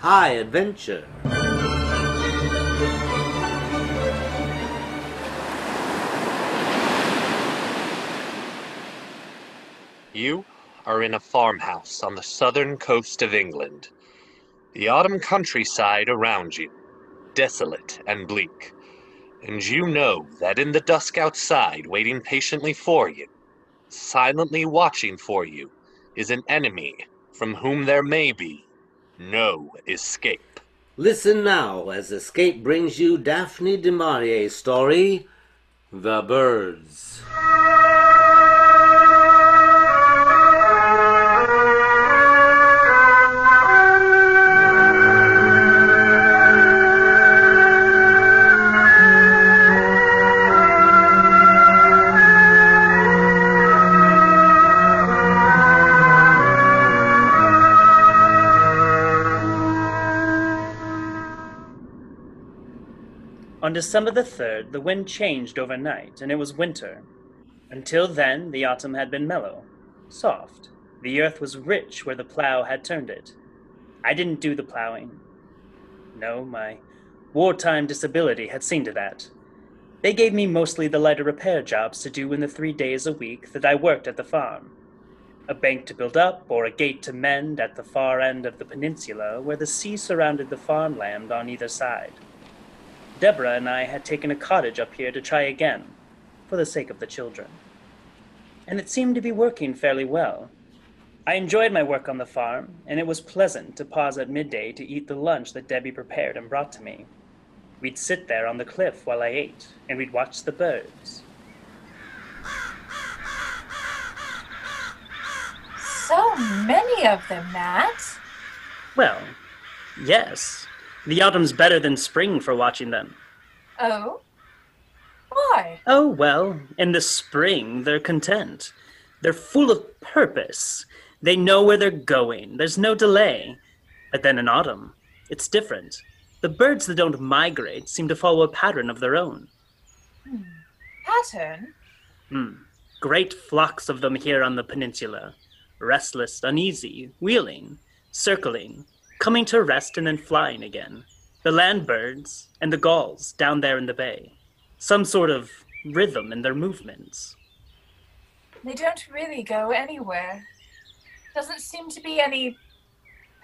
high adventure. You are in a farmhouse on the southern coast of England. The autumn countryside around you, desolate and bleak. And you know that in the dusk outside, waiting patiently for you, silently watching for you, is an enemy from whom there may be no escape. Listen now as Escape brings you Daphne du Maurier's story, The Birds. On December the 3rd, the wind changed overnight, and it was winter. Until then, the autumn had been mellow, soft. The earth was rich where the plow had turned it. I didn't do the plowing. No, my wartime disability had seen to that. They gave me mostly the lighter repair jobs to do in the three days a week that I worked at the farm. A bank to build up, or a gate to mend at the far end of the peninsula where the sea surrounded the farmland on either side. Deborah and I had taken a cottage up here to try again, for the sake of the children. And it seemed to be working fairly well. I enjoyed my work on the farm, and it was pleasant to pause at midday to eat the lunch that Debbie prepared and brought to me. We'd sit there on the cliff while I ate, and we'd watch the birds. So many of them, Nat. Well, yes, the autumn's better than spring for watching them. Oh? Why? Oh, well, in the spring, they're content. They're full of purpose. They know where they're going. There's no delay. But then in autumn, it's different. The birds that don't migrate seem to follow a pattern of their own. Pattern? Hmm. Great flocks of them here on the peninsula. Restless, uneasy, wheeling, circling, coming to rest and then flying again. The land birds and the gulls down there in the bay. Some sort of rhythm in their movements. They don't really go anywhere. Doesn't seem to be any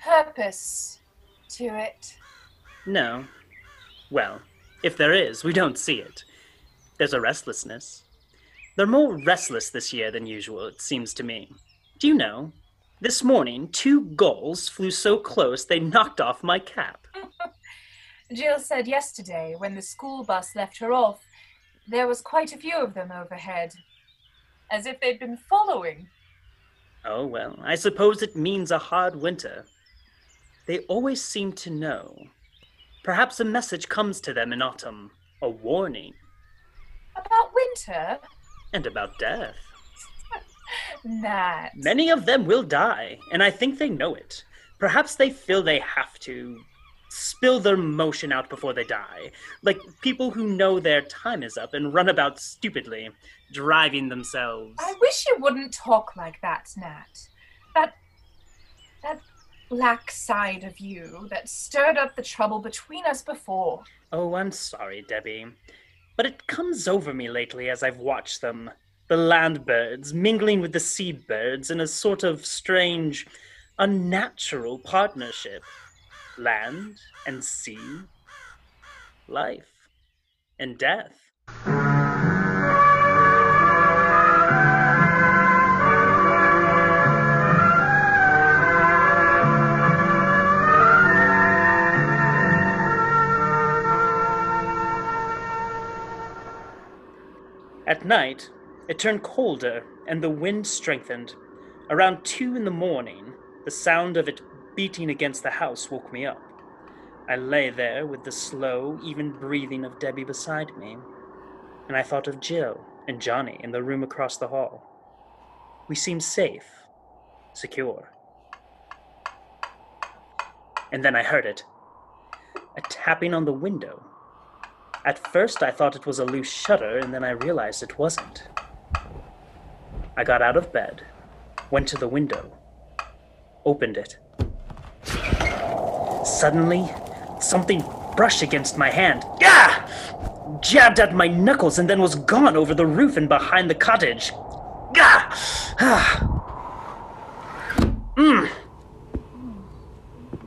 purpose to it. No. Well, if there is, we don't see it. There's a restlessness. They're more restless this year than usual, it seems to me. Do you know? This morning, two gulls flew so close they knocked off my cap. Jill said yesterday, when the school bus left her off, there was quite a few of them overhead. As if they'd been following. Oh, well, I suppose it means a hard winter. They always seem to know. Perhaps a message comes to them in autumn, a warning, About winter? and about death. Nat. Many of them will die, and I think they know it. Perhaps they feel they have to spill their motion out before they die, like people who know their time is up and run about stupidly, driving themselves. I wish you wouldn't talk like that, Nat. That. that black side of you that stirred up the trouble between us before. Oh, I'm sorry, Debbie. But it comes over me lately as I've watched them. The land birds mingling with the sea birds in a sort of strange, unnatural partnership. Land and sea, life and death. At night, it turned colder and the wind strengthened. Around two in the morning, the sound of it beating against the house woke me up. I lay there with the slow, even breathing of Debbie beside me, and I thought of Jill and Johnny in the room across the hall. We seemed safe, secure. And then I heard it a tapping on the window. At first, I thought it was a loose shutter, and then I realized it wasn't. I got out of bed, went to the window, opened it. Suddenly, something brushed against my hand. Gah! Jabbed at my knuckles and then was gone over the roof and behind the cottage. Gah! Ah. Mm.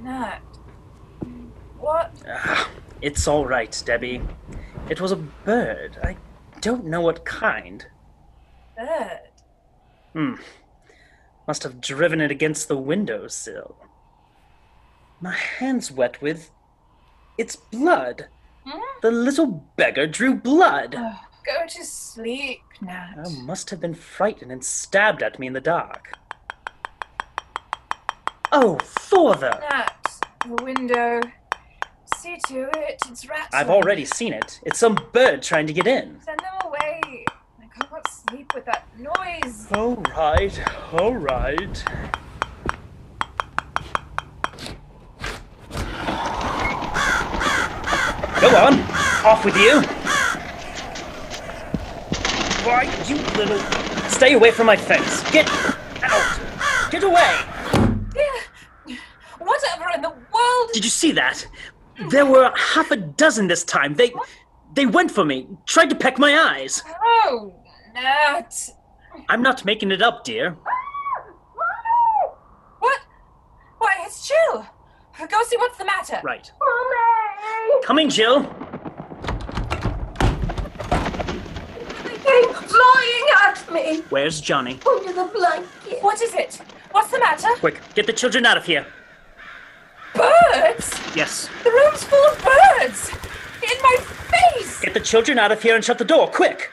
Nat. What? Ah, it's all right, Debbie. It was a bird. I don't know what kind. Bird. Hmm. Must have driven it against the windowsill. My hand's wet with. It's blood. Hmm? The little beggar drew blood. Ugh, go to sleep, Nat. I must have been frightened and stabbed at me in the dark. Oh, Thorther! Nat, the window. See to it. It's rats. I've already seen it. It's some bird trying to get in. Send them away. I can't sleep with that noise. All right, all right. Go on, off with you. Why, you little. Stay away from my face. Get out. Get away. Yeah. Whatever in the world? Did you see that? There were half a dozen this time. They. They went for me, tried to peck my eyes. Oh, Nat. I'm not making it up, dear. What? Why, it's Jill. Go see what's the matter. Right. Coming, Jill. They came flying at me Where's Johnny? under the blanket. What is it? What's the matter? Quick, get the children out of here. Birds? Yes. The room's full of birds! In my face! Get the children out of here and shut the door, quick!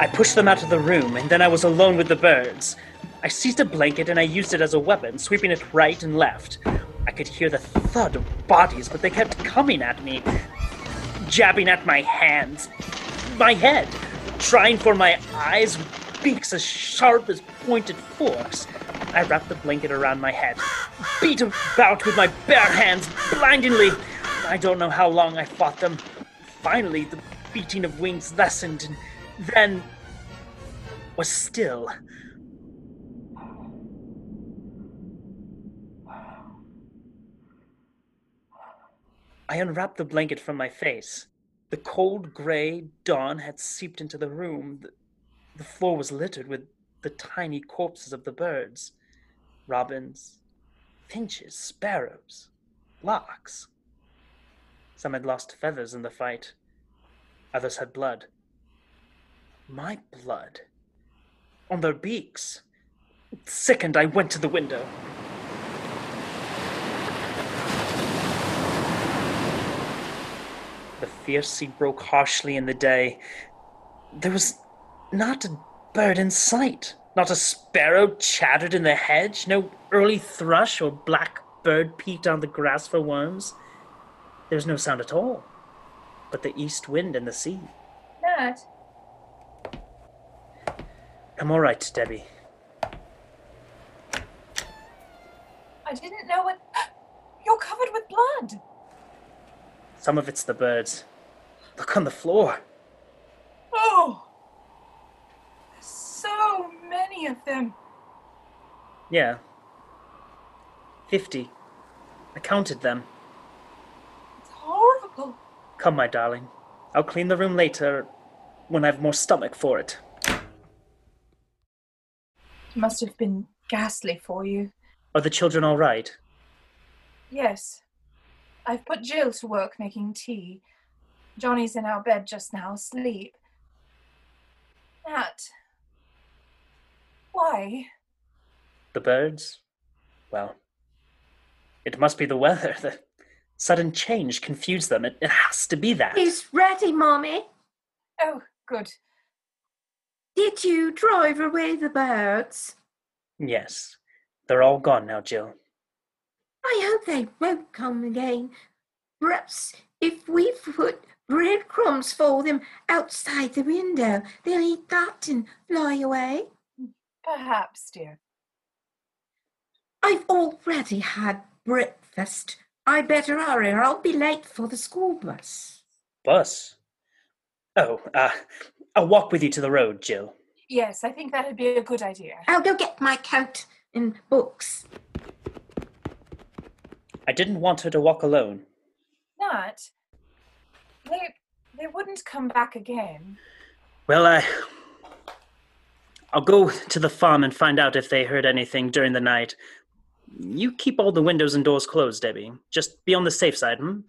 I pushed them out of the room, and then I was alone with the birds. I seized a blanket and I used it as a weapon, sweeping it right and left. I could hear the thud of bodies, but they kept coming at me, jabbing at my hands, my head, trying for my eyes with beaks as sharp as pointed forks. I wrapped the blanket around my head, beat about with my bare hands blindingly. I don't know how long I fought them. Finally, the beating of wings lessened, and then was still. I unwrapped the blanket from my face. The cold gray dawn had seeped into the room. The, floor was littered with the tiny corpses of the birds robins, finches, sparrows, larks. Some had lost feathers in the fight, others had blood. My blood on their beaks. Sickened, I went to the window. The fierce sea broke harshly in the day. There was not a bird in sight. Not a sparrow chattered in the hedge. No early thrush or blackbird peeked on the grass for worms. There was no sound at all, but the east wind and the sea. Nat, I'm all right, Debbie. I didn't know what. You're covered with blood. Some of it's the birds. Look on the floor. Oh! There's so many of them. Yeah. Fifty. I counted them. It's horrible. Come, my darling. I'll clean the room later when I've more stomach for it. It must have been ghastly for you. Are the children all right? Yes. I've put Jill to work making tea. Johnny's in our bed just now, asleep. Nat. Why? The birds? Well, it must be the weather. The sudden change confused them. It, it has to be that. He's ready, Mommy. Oh, good. Did you drive away the birds? Yes, they're all gone now, Jill. I hope they won't come again. Perhaps if we put breadcrumbs for them outside the window, they'll eat that and fly away. Perhaps, dear. I've already had breakfast. I better hurry or I'll be late for the school bus. Bus? Oh, uh, I'll walk with you to the road, Jill. Yes, I think that'd be a good idea. I'll go get my coat and books. I didn't want her to walk alone. Not. They they wouldn't come back again. Well, I. I'll go to the farm and find out if they heard anything during the night. You keep all the windows and doors closed, Debbie. Just be on the safe side, hmm?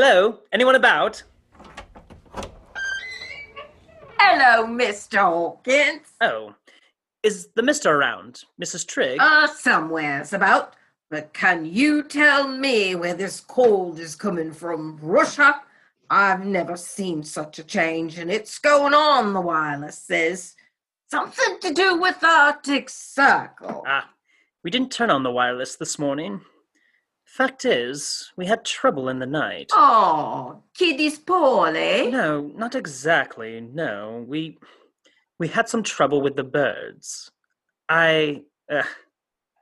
Hello? Anyone about? Hello, Mr. Hawkins. Oh. Is the mister around? Mrs. Trigg? Uh, somewhere's about. But can you tell me where this cold is coming from? Russia? I've never seen such a change, and it's going on, the wireless says. Something to do with the Arctic Circle. Ah, we didn't turn on the wireless this morning. Fact is, we had trouble in the night. Oh, Kitty's poorly. No, not exactly. No, we we had some trouble with the birds. I uh,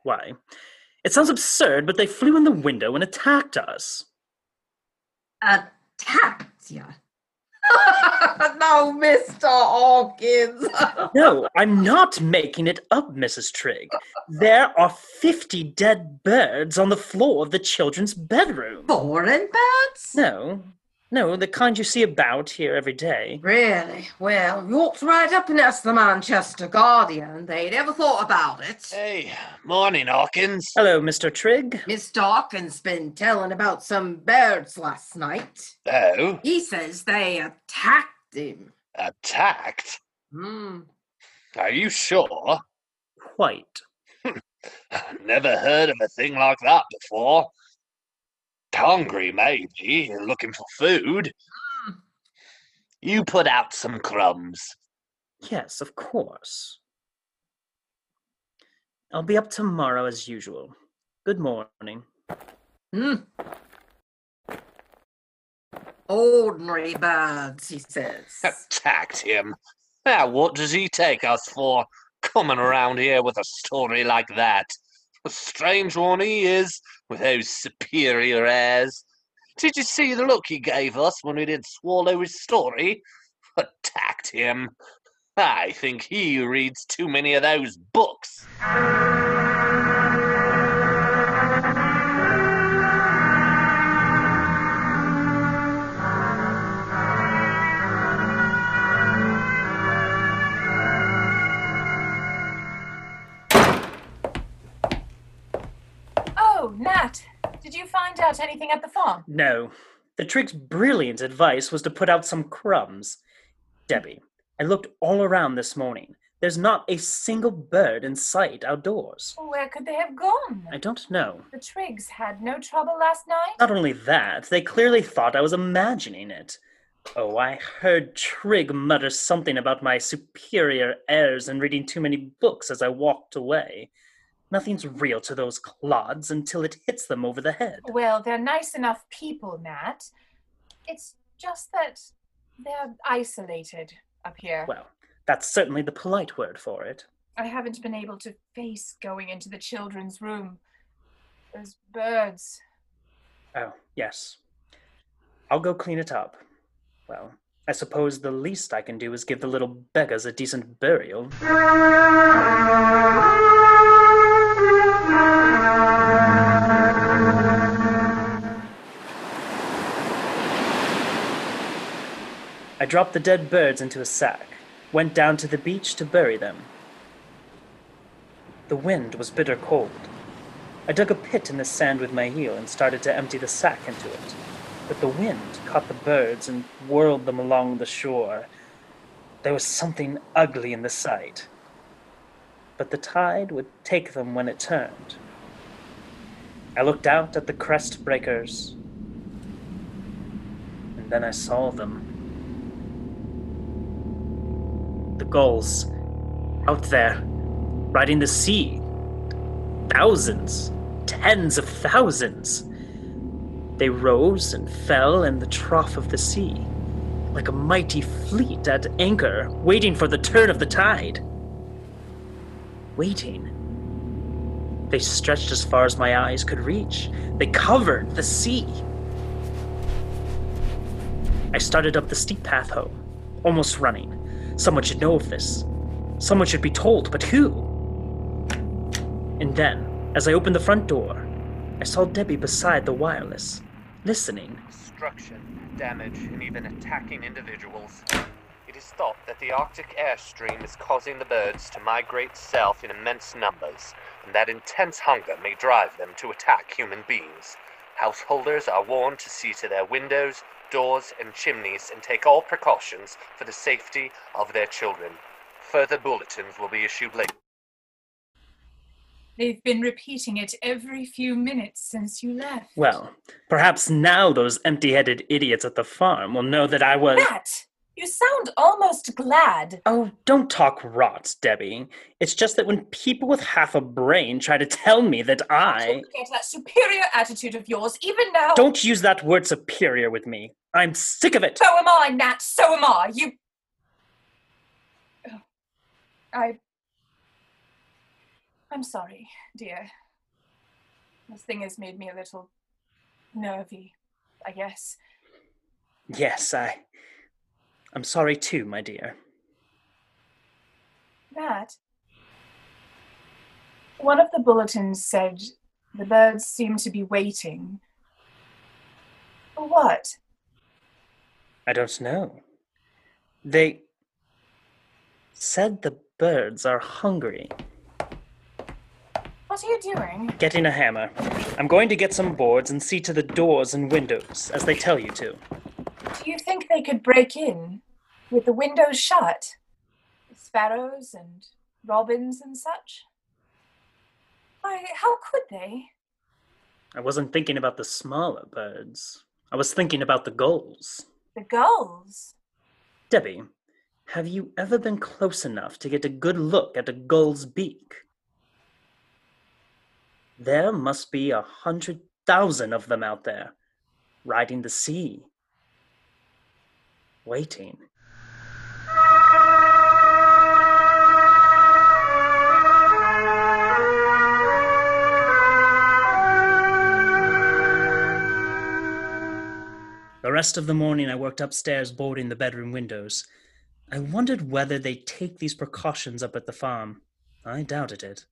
why? It sounds absurd, but they flew in the window and attacked us. Attacked you. no, Mr. Hawkins. No, I'm not making it up, Mrs. Trigg. There are 50 dead birds on the floor of the children's bedroom. Foreign birds? No, no, the kind you see about here every day. Really? Well, you ought to write up and ask the Manchester Guardian. They'd ever thought about it. Hey, morning, Hawkins. Hello, Mr. Trigg. Mr. Hawkins been telling about some birds last night. Oh, He says they attacked him. attacked? Hmm. Are you sure? Quite. Never heard of a thing like that before. Hungry, maybe, looking for food. You put out some crumbs. Yes, of course. I'll be up tomorrow as usual. Good morning. Hmm. Ordinary birds, he says. Attacked him. Now, what does he take us for? Coming around here with a story like that. A strange one he is, with those superior airs. Did you see the look he gave us when we did swallow his story? Attacked him. I think he reads too many of those books. Did you find out anything at the farm? No, the Trigg's brilliant advice was to put out some crumbs. Debbie, I looked all around this morning. There's not a single bird in sight outdoors. Where could they have gone? I don't know. The Triggs had no trouble last night? Not only that, they clearly thought I was imagining it. Oh, I heard Trigg mutter something about my superior airs and reading too many books as I walked away. Nothing's real to those clods until it hits them over the head. Well, they're nice enough people, Nat. It's just that they're isolated up here. Well, that's certainly the polite word for it. I haven't been able to face going into the children's room. Those birds. Oh, yes. I'll go clean it up. Well, I suppose the least I can do is give the little beggars a decent burial. I dropped the dead birds into a sack, went down to the beach to bury them. The wind was bitter cold. I dug a pit in the sand with my heel and started to empty the sack into it. but the wind caught the birds and whirled them along the shore. There was something ugly in the sight, but the tide would take them when it turned. I looked out at the crest breakers, and then I saw them. The gulls, out there, riding the sea. Thousands, tens of thousands. They rose and fell in the trough of the sea, like a mighty fleet at anchor, waiting for the turn of the tide. Waiting. They stretched as far as my eyes could reach. They covered the sea. I started up the steep path home, almost running. Someone should know of this. Someone should be told, but who? And then, as I opened the front door, I saw Debbie beside the wireless, listening. Destruction, damage, and even attacking individuals. It is thought that the Arctic airstream is causing the birds to migrate south in immense numbers, and that intense hunger may drive them to attack human beings. Householders are warned to see to their windows, doors, and chimneys and take all precautions for the safety of their children. Further bulletins will be issued later. They've been repeating it every few minutes since you left. Well, perhaps now those empty headed idiots at the farm will know that I was. Nat, you sound almost glad. Oh, don't talk rot, Debbie. It's just that when people with half a brain try to tell me that I. Don't get that superior attitude of yours, even now. Don't use that word superior with me. I'm sick of it. So am I, Nat. So am I. You. Oh, I. I'm sorry, dear. This thing has made me a little nervy, I guess. Yes, I. I'm sorry too, my dear. That. one of the bulletins said the birds seem to be waiting. For what? I don't know. They said the birds are hungry. What are you doing? Getting a hammer. I'm going to get some boards and see to the doors and windows, as they tell you to. Do you think they could break in with the windows shut? Sparrows and robins and such? Why, how could they? I wasn't thinking about the smaller birds. I was thinking about the gulls. The gulls? Debbie, have you ever been close enough to get a good look at a gull's beak? There must be a hundred thousand of them out there, riding the sea, waiting. The rest of the morning, I worked upstairs boarding the bedroom windows. I wondered whether they'd take these precautions up at the farm. I doubted it.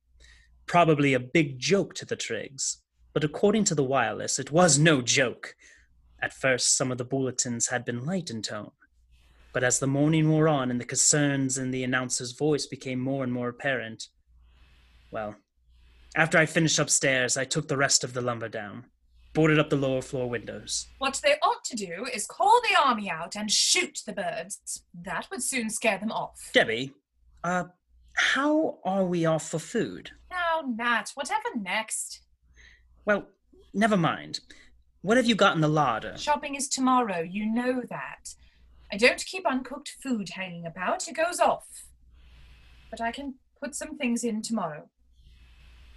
Probably a big joke to the Triggs. But according to the wireless, it was no joke. At first, some of the bulletins had been light in tone. But as the morning wore on and the concerns in the announcer's voice became more and more apparent, well, after I finished upstairs, I took the rest of the lumber down, boarded up the lower floor windows. What they ought to do is call the army out and shoot the birds. That would soon scare them off. Debbie, uh, how are we off for food? Now, Nat, whatever next. Well, never mind. What have you got in the larder? Shopping is tomorrow, you know that. I don't keep uncooked food hanging about, it goes off. But I can put some things in tomorrow.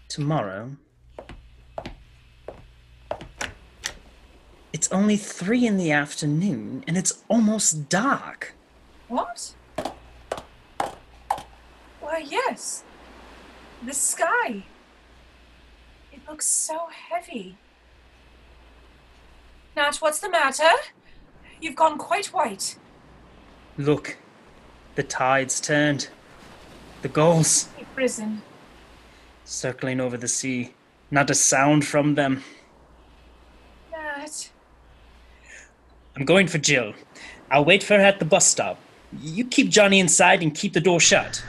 Tomorrow? It's only three in the afternoon, and it's almost dark. What? Why, yes. The sky. It looks so heavy. Nat, what's the matter? You've gone quite white. Look, the tide's turned. The gulls risen. circling over the sea. Not a sound from them. Nat. I'm going for Jill. I'll wait for her at the bus stop. You keep Johnny inside and keep the door shut.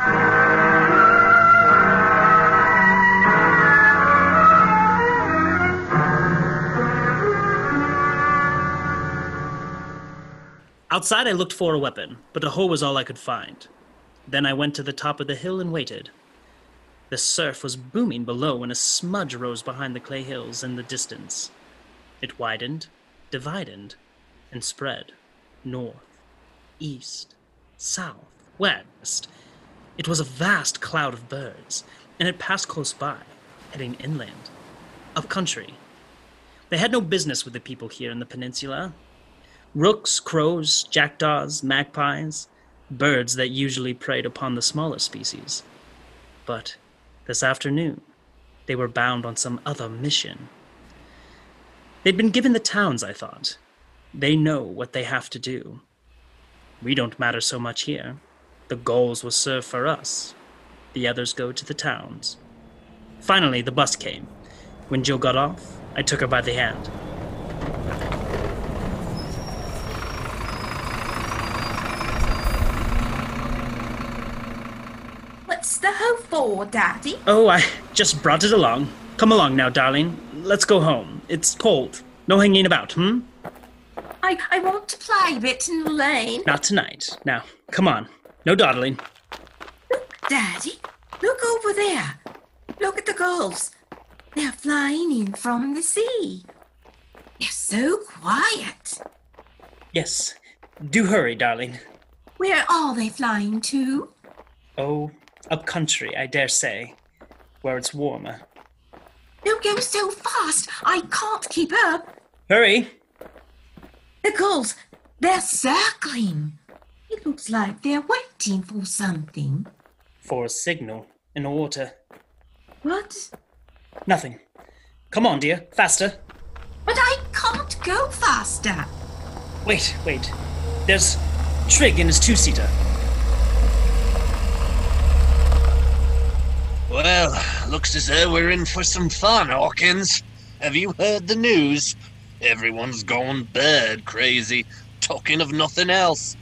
Outside, I looked for a weapon, but a hoe was all I could find. Then I went to the top of the hill and waited. The surf was booming below when a smudge rose behind the clay hills in the distance. It widened, divided, and spread north, east, south, west. It was a vast cloud of birds, and it passed close by, heading inland, up country. They had no business with the people here in the peninsula. Rooks, crows, jackdaws, magpies, birds that usually preyed upon the smaller species. But this afternoon, they were bound on some other mission. They'd been given the towns, I thought. They know what they have to do. We don't matter so much here. The gulls will serve for us. The others go to the towns. Finally, the bus came. When Jill got off, I took her by the hand. What's the hoe for, Daddy? Oh, I just brought it along. Come along now, darling. Let's go home. It's cold. No hanging about, hmm? I, I want to play a bit in the lane. Not tonight. Now, come on. No dawdling. Look, Daddy, look over there. Look at the gulls. They're flying in from the sea. They're so quiet. Yes. Do hurry, darling. Where are they flying to? Oh, up country, I dare say, where it's warmer. Don't go so fast. I can't keep up. Hurry! The gulls, they're circling. It looks like they're waiting for something. For a signal in the water. What? Nothing. Come on, dear. Faster. But I can't go faster. Wait, wait. There's Trigg in his two seater. Well, looks as though we're in for some fun, Hawkins. Have you heard the news? Everyone's gone bird crazy, talking of nothing else.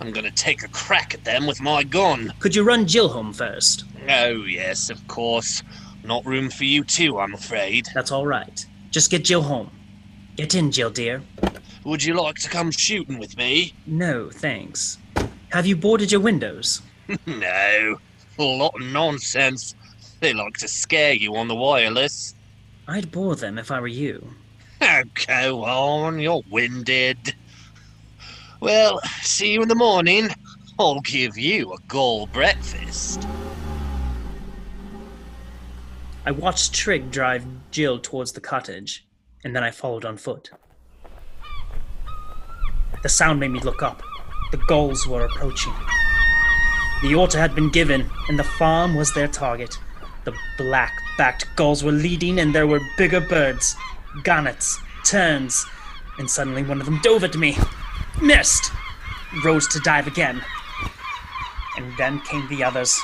I'm gonna take a crack at them with my gun. Could you run Jill home first? Oh, yes, of course. Not room for you too, I'm afraid. That's all right. Just get Jill home. Get in, Jill, dear. Would you like to come shooting with me? No, thanks. Have you boarded your windows? no. A lot of nonsense. They like to scare you on the wireless. I'd bore them if I were you. Go on, you're winded. Well, see you in the morning. I'll give you a gall breakfast. I watched Trigg drive Jill towards the cottage, and then I followed on foot. The sound made me look up. The gulls were approaching. The order had been given, and the farm was their target. The black backed gulls were leading, and there were bigger birds, gannets, terns, and suddenly one of them dove at me. Missed! Rose to dive again. And then came the others.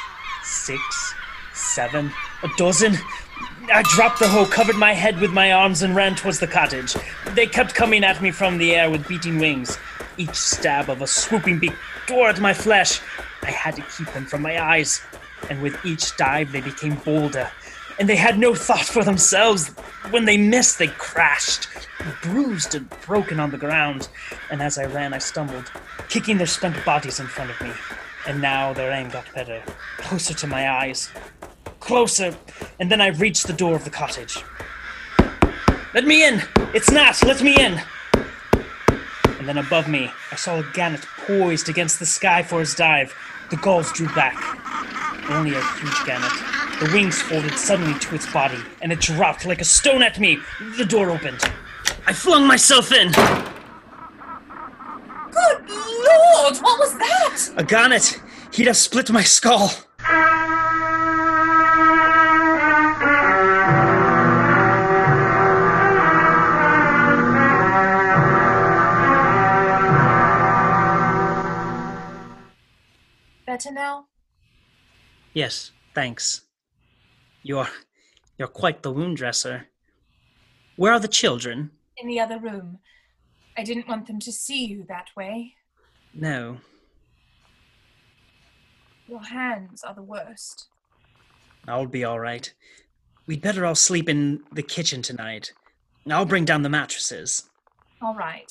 Six, seven, a dozen. I dropped the hoe, covered my head with my arms, and ran towards the cottage. They kept coming at me from the air with beating wings. Each stab of a swooping beak tore at my flesh. I had to keep them from my eyes, and with each dive they became bolder. And they had no thought for themselves. When they missed, they crashed, bruised and broken on the ground. And as I ran, I stumbled, kicking their spent bodies in front of me. And now their aim got better, closer to my eyes. Closer, and then I reached the door of the cottage. Let me in! It's Nat! Let me in! And then above me, I saw a gannet poised against the sky for his dive. The gulls drew back. Only a huge gannet. The wings folded suddenly to its body, and it dropped like a stone at me. The door opened. I flung myself in. Good lord, what was that? A gannet. He'd have split my skull. Better now? Yes, thanks. You're you're quite the wound dresser. Where are the children? In the other room. I didn't want them to see you that way. No. Your hands are the worst. I'll be all right. We'd better all sleep in the kitchen tonight. I'll bring down the mattresses. All right.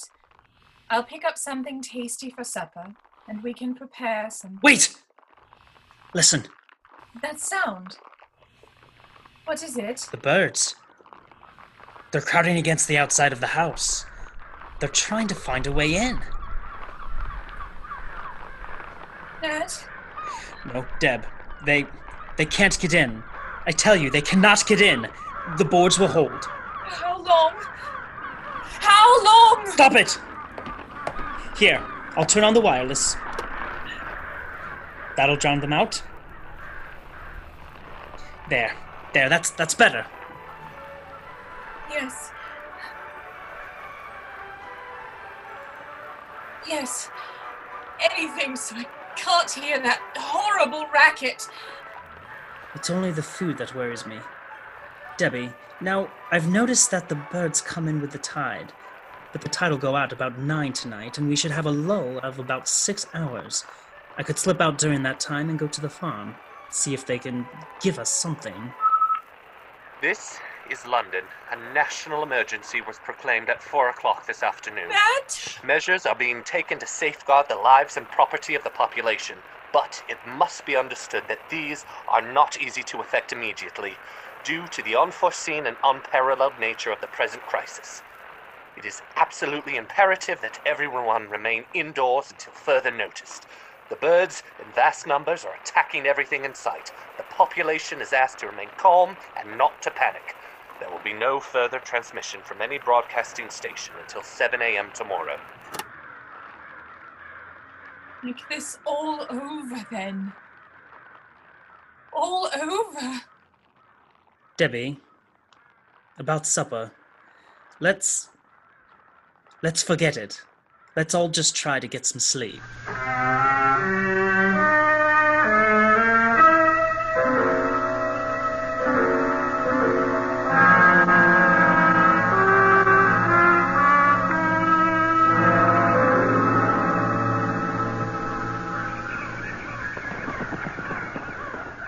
I'll pick up something tasty for supper, and we can prepare some. Wait! Listen, That sound. What is it? the birds. They're crowding against the outside of the house. They're trying to find a way in. Nat? No, Deb. They they can't get in. I tell you, they cannot get in. The boards will hold. How long? How long? Stop it! Here, I'll turn on the wireless. That'll drown them out. There. There, that's that's better. Yes. Yes. Anything so I can't hear that horrible racket. It's only the food that worries me. Debbie, now I've noticed that the birds come in with the tide, but the tide will go out about nine tonight, and we should have a lull of about six hours. I could slip out during that time and go to the farm, see if they can give us something. This is London. A national emergency was proclaimed at 4 o'clock this afternoon. That? Measures are being taken to safeguard the lives and property of the population, but it must be understood that these are not easy to effect immediately due to the unforeseen and unparalleled nature of the present crisis. It is absolutely imperative that everyone remain indoors until further notice. The birds, in vast numbers, are attacking everything in sight. The population is asked to remain calm and not to panic. There will be no further transmission from any broadcasting station until 7 a.m. tomorrow. Make this all over then. All over. Debbie, about supper. Let's. Let's forget it. Let's all just try to get some sleep.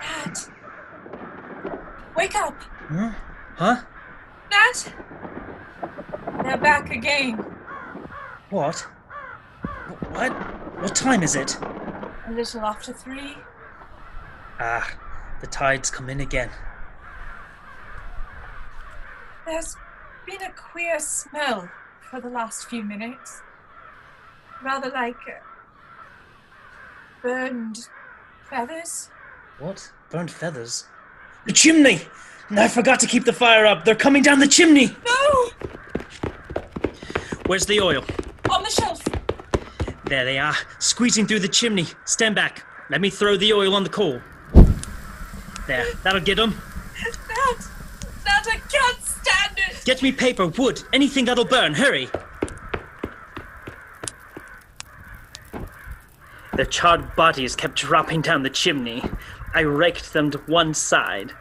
Nat. Wake up. Huh? Huh? Nat. They're back again. What? What? What time is it? A little after three. Ah, the tide's come in again. There's been a queer smell for the last few minutes. Rather like uh, burned feathers. What? Burnt feathers? The chimney! I forgot to keep the fire up. They're coming down the chimney! No! Where's the oil? On the shelf. There they are, squeezing through the chimney. Stand back. Let me throw the oil on the coal. There, that'll get them. That, Nat, I can't stand it! Get me paper, wood, anything that'll burn. Hurry! Their charred bodies kept dropping down the chimney. I raked them to one side,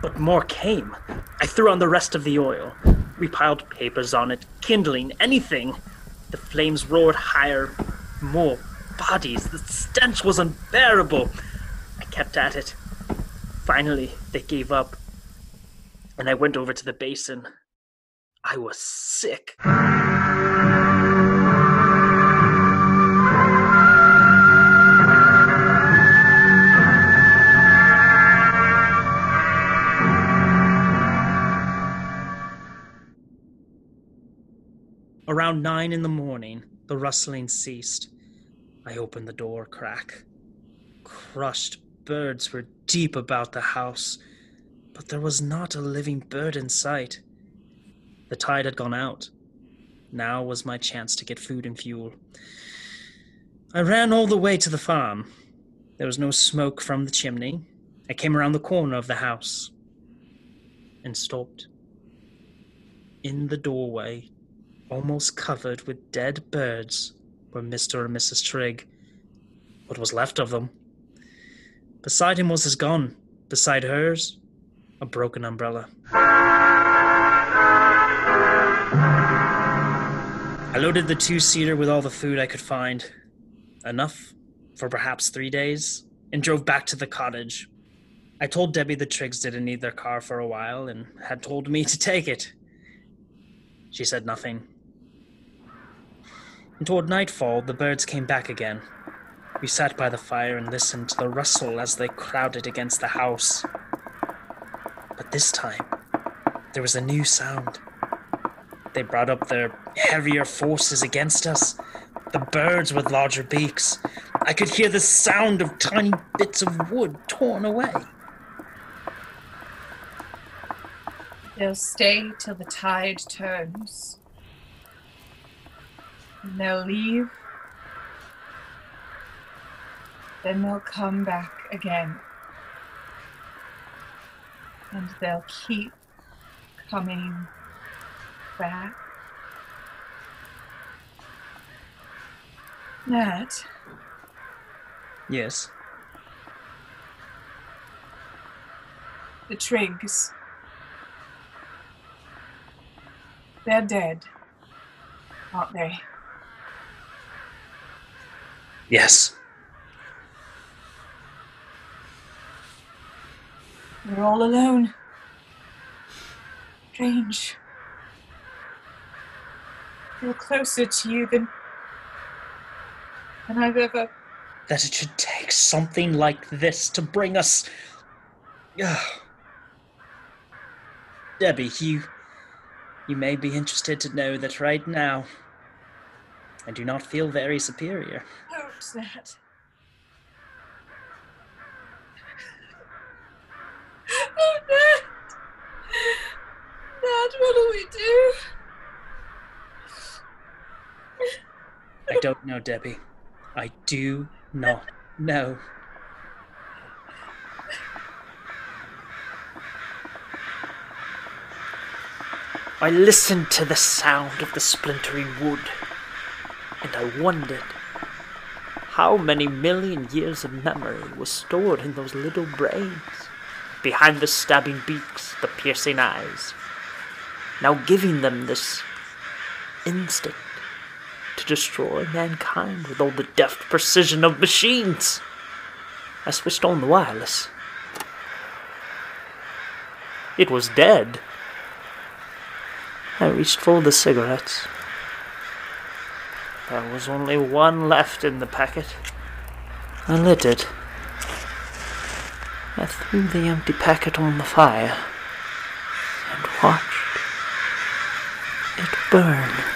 but more came. I threw on the rest of the oil. We piled papers on it, kindling, anything. The flames roared higher. More bodies. The stench was unbearable. I kept at it. Finally, they gave up, and I went over to the basin. I was sick. Around nine in the morning, the rustling ceased. I opened the door crack. Crushed birds were deep about the house, but there was not a living bird in sight. The tide had gone out. Now was my chance to get food and fuel. I ran all the way to the farm. There was no smoke from the chimney. I came around the corner of the house and stopped. In the doorway, almost covered with dead birds, were Mr. and Mrs. Trigg. What was left of them? Beside him was his gun. Beside hers, a broken umbrella. I loaded the two seater with all the food I could find. Enough for perhaps three days, and drove back to the cottage. I told Debbie the Triggs didn't need their car for a while and had told me to take it. She said nothing. And toward nightfall, the birds came back again. We sat by the fire and listened to the rustle as they crowded against the house. But this time, there was a new sound. They brought up their heavier forces against us. The birds with larger beaks. I could hear the sound of tiny bits of wood torn away. They'll stay till the tide turns. They'll leave. Then they'll come back again. And they'll keep coming back. Nat, Yes. the Triggs. They're dead, aren't they? Yes. We're all alone. Strange. Feel closer to you than than I've ever. That it should take something like this to bring us. Ugh. Debbie, you. You may be interested to know that right now, I do not feel very superior. Hopes. Oh, Dad! Dad, what do we do? I don't know, Debbie. I do not know. I listened to the sound of the splintering wood, and I wondered how many million years of memory was stored in those little brains, behind the stabbing beaks, the piercing eyes, now giving them this instinct to destroy mankind with all the deft precision of machines. I switched on the wireless. It was dead. I reached for the cigarettes. There was only one left in the packet. I lit it. I threw the empty packet on the fire and watched it burn.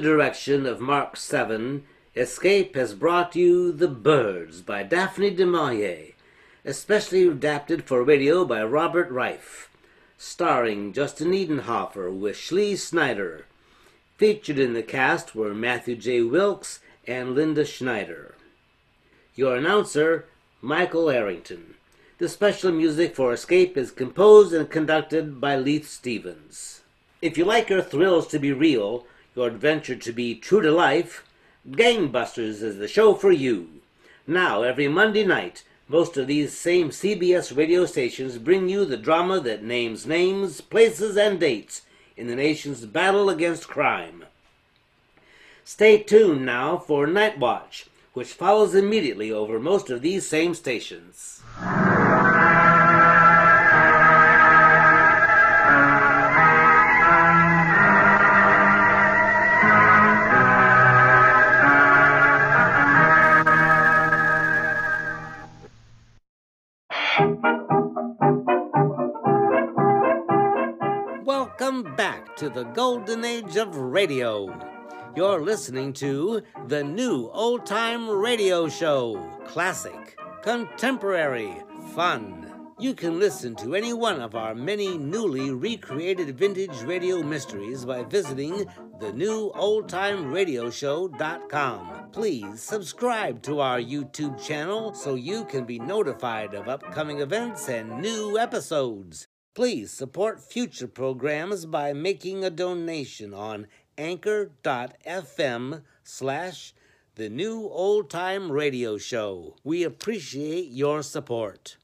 Direction of Mark 7, Escape has brought you The Birds by Daphne du Maurier, especially adapted for radio by Robert Reif, starring Justin Edenhofer with Shley Snider. Featured in the cast were Matthew J. Wilks and Linda Schneider. Your announcer, Michael Arrington. The special music for Escape is composed and conducted by Leith Stevens. If you like your thrills to be real, your adventure to be true to life, Gangbusters is the show for you. Now, every Monday night, most of these same CBS radio stations bring you the drama that names names, places, and dates in the nation's battle against crime. Stay tuned now for Night Watch, which follows immediately over most of these same stations. The golden age of radio. You're listening to the new old time radio show. Classic, contemporary, fun. You can listen to any one of our many newly recreated vintage radio mysteries by visiting the new. Please subscribe to our YouTube channel so you can be notified of upcoming events and new episodes. Please support future programs by making a donation on anchor.fm slash the new old time radio show. We appreciate your support.